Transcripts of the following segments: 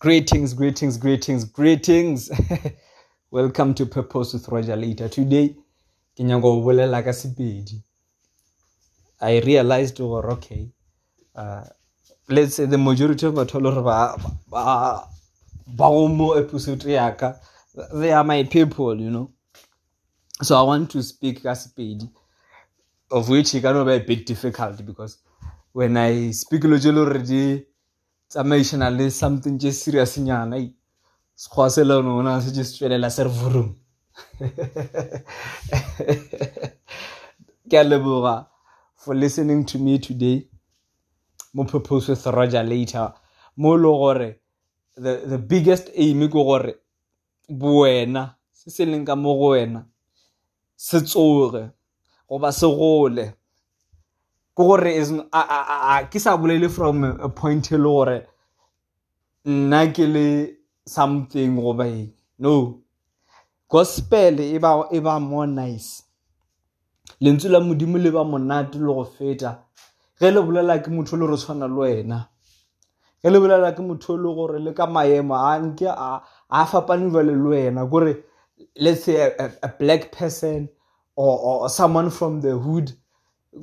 Greetings, greetings, greetings, greetings. Welcome to Purpose with Roger later. Today. I realized gore okay, uh, let's say the majority of batho ba episode ya ka, they are my people, you know. So I want to speak sepedi, of which it can be a bit difficult because when I speak already tsamaisana le something tše serious nyana ei, sekgowa se le nona se tše se tswelela se re vurum. Ke a leboga for listening to me today mo purpose with roger later mo e le gore the, the biggest aim ke gore bowena se se leng ka mo go wena se tsoge goba se gole. Ke gore ke sa bolele from a point e le gore nna ke le something goba eng? No. Gospel e ba e ba more nice. Lentswe la modimo le ba monate le go feta. Ge le bolela ke motho le re tshwana le wena. Ge le bolela ke motho le gore le ka maemo a nke a a fapane jale le wena. Kore let's say a, a, a black person or, or someone from the hood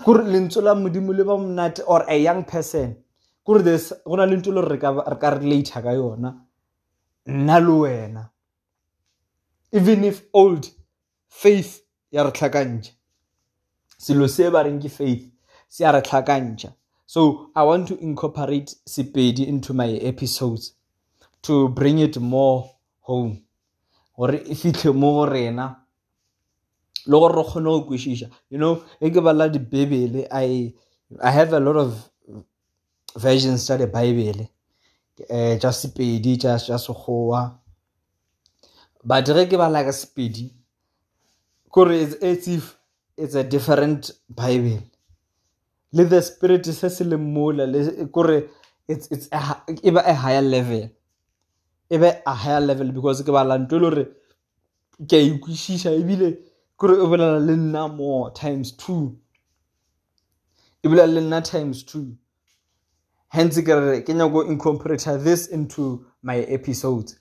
kore lentswe la modimo le ba monate or a young person kore there's go na le ntho e le gore re ka re ka relata ka yona nna le wena. Even if old faith ya re tlhakantšha selo se ba reng ke faith se a re tlhakantšha so i want to incorporate sepedi into my episodes to bring it more home. Gore e fitlhe mo go rena. Le gore re kgone go kwešiša. You know e ke bala dibebele i i have a lot of versions tša dibaebele um tša sepedi tša sekgowa. But ge ke bala ka sepedi kore it's if it's a different bible. Le the spirit se se leng mola kore e ba a higher level. E be a higher level because ke bala nto e le gore ke a ikwešiša ebile kore e bolela le nna more times two. E bolela le nna times two. Hence ke re ke nyako incorporate this into my episodes.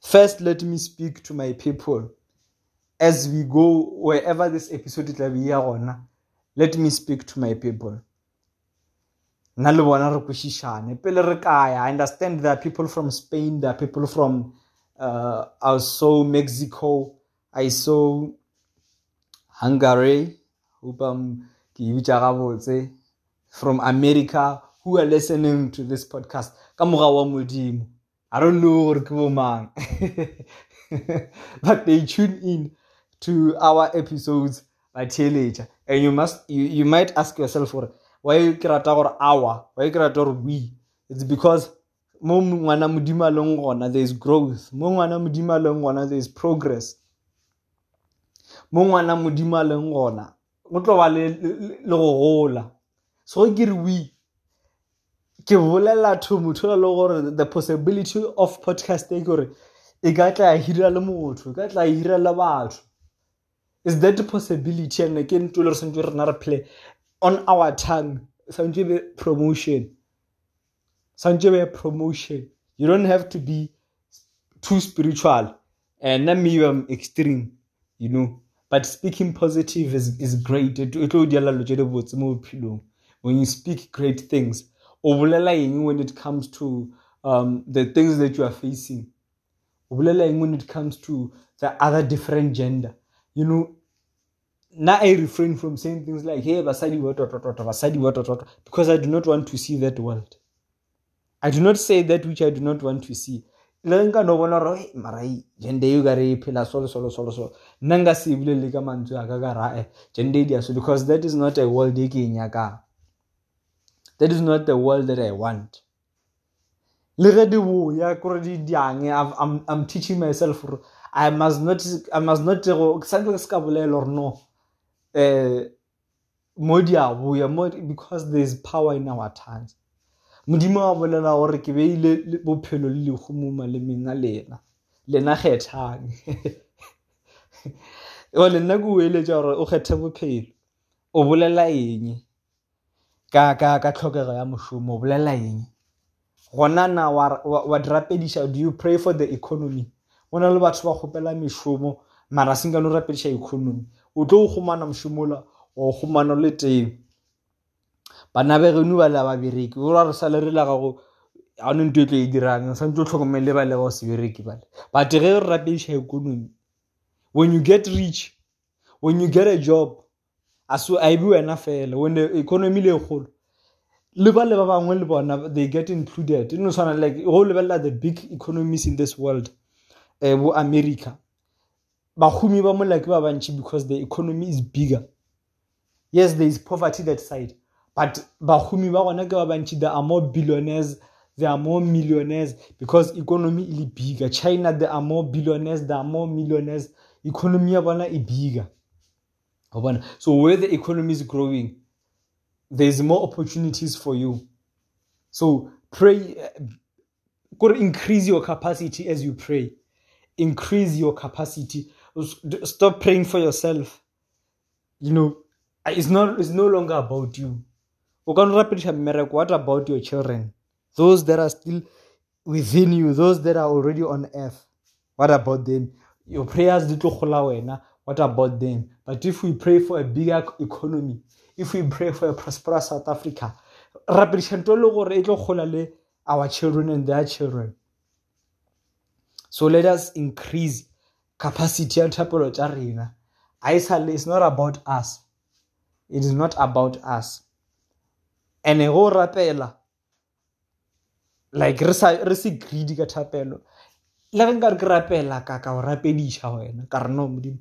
First let me speak to my people. As we go wherever this episode tla be ya gona let me speak to my people. Nna le bona re kwešišane. Pele re kaya i understand there are people from spain there are people from uh, saw mexico. I saw hungary hope from america who are listening to this podcast i don't know bomang but they tune in to our episodes ba theeletša. And you must you, you might ask yourself why rata gore our why rata gore we? It's because mo ngwana modimo a there is growth. Mo ngwana modimo a there is progress mo ngwana modimo a leng gona go tlo ba le go gola. So ke re we ke bolela to motho le gore the possibility of podcast e gore e ka tla ya hira le motho e ka tla ya hira le batho. Is that possibility? And ke nto e le re santse rena re play on our tongue santse be promotion. Santse be promotion. You don't have to be too spiritual. And na me I'm extreme you know but speaking positive is, is great. It tlo when you speak great things when it comes to um, the things that you are facing? When it comes to the other different gender? You know now I refrain from saying things like hey basadi wa tota tota basadi because I do not want to see that world. I do not say that which I do not want to see le nka no bona gore "Hey, marai gender e ka re e phela solo solo solo solo. Nna nka se bolele ka mantswe a ka ka rae gender e dia so because that is not a world e ke e nyakang. That is not the world that I want. Le ge di boya kore di diange I've- I'm, i'm teaching myself gore i must not i must not go sanke se ka bolela gore no um mo di a boya mo because there is power in our tongues. Modimo a bolela gore ke beile le- bophelo le lehu mo malemeng a lena. Lena kgethang ole nna ke o eletša gore o kgethe bophelo o bolela eng? Ka ka ka tlhokego ya mošomo o bolela eng? Gona na wa wa- wa di rapediša do you pray for the economy? Go na le batho ba kgopela mešomo mara se nkano rapediša economy. O tlo o kgomana mošomola o kgomana le teng bana be geno ba le ba bereki o ra re sa le re la gago ga one nto e tlo e dirang? Santse o tlhokomele ba le ba o se bereki bale but ge re rapediša economy when you get rich when you get a job a so a ebe wena fela. When the economy le e kgolo le ba le ba bangwe le bona they get included. E no tshwana like go lebelela the big economies in this world um bo america. Bahumi ba mola ke ba bantši because the economy is bigger. Yes there is poverty that side but bahumi ba gona ke ba bantši there are more billionaires there are more millionaires because economy le bigger. China there are more billionaires there are more millionaires. Economy ya bona e bigger. So where the economy is growing there's more opportunities for you. So pray kore increase your capacity as you pray. Increase your capacity. Stop praying for yourself. You know it's not it's no longer about you o ka mmereko what about your children. Those that are still within you those that are already on earth what about them? Your prayers di tlo gola wena what about them? But if we pray for a bigger economy if we pray for a prosperous south africa rapediša nto le gore e tlo gola le our children and their children. So let us increase capacity ya thapelo tša rena. It's not about us. It is not about us and go rapela like re se greedy ka thapelo. Le ge nka re ke rapela ka ka o rapediša wena ka re no modimo.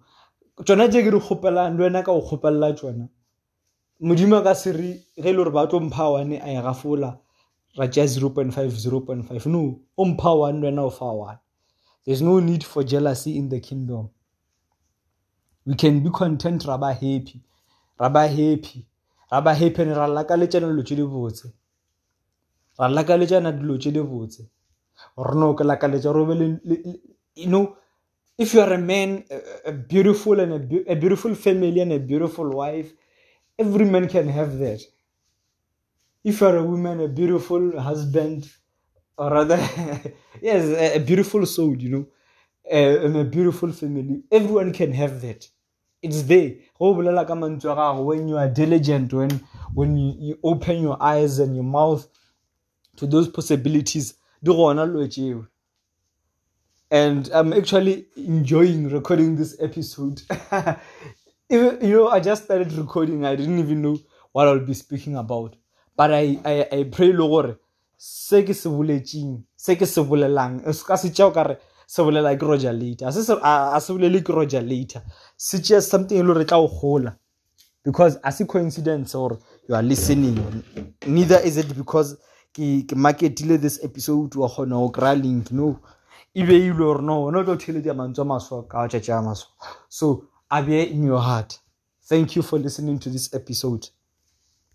Tšona tše ke di kgopelang le wena ka o kgopelela tšona modimo a ka se re ge e le gore ba tlo mpha one a e gafola ra tšea zero point five zero point five no o mpha one le wena o fa one. There's no need for jealousy in the kingdom. We can be content ra ba happy ra ba happy ra ba happy and ra lakaletšana dilo tše di botse. Ra dilo tše di botse. No ke lakaletša gore you know if you are a man a, beautiful and a, a beautiful family and a beautiful wife every man can have that. If you are a woman a beautiful husband or rather yes a, a beautiful soul you know and a beautiful family everyone can have that it's there. Go bolela ka mantswe a gago when you are diligent when when you, you open your eyes and your mouth to those possibilities di gona lo and i'm actually enjoying recording this episode. You know i just started recording. I didn't even know what i'll be speaking about. But i i, I pray le gore se ke se boletšeng se ke se bolelang ka se tšeo ka re se bolela ke roger later a se bolele ke roger later se something e le gore tla o gola because as a se coincidence gore you are listening. Neither is it because ke ke marketile this episode wa kgona go kry-a link no. E beilwe gore no wena o tlo theletša mantswe a maswa ka tšatši a maswa. So a be in your heart. Thank you for listening to this episode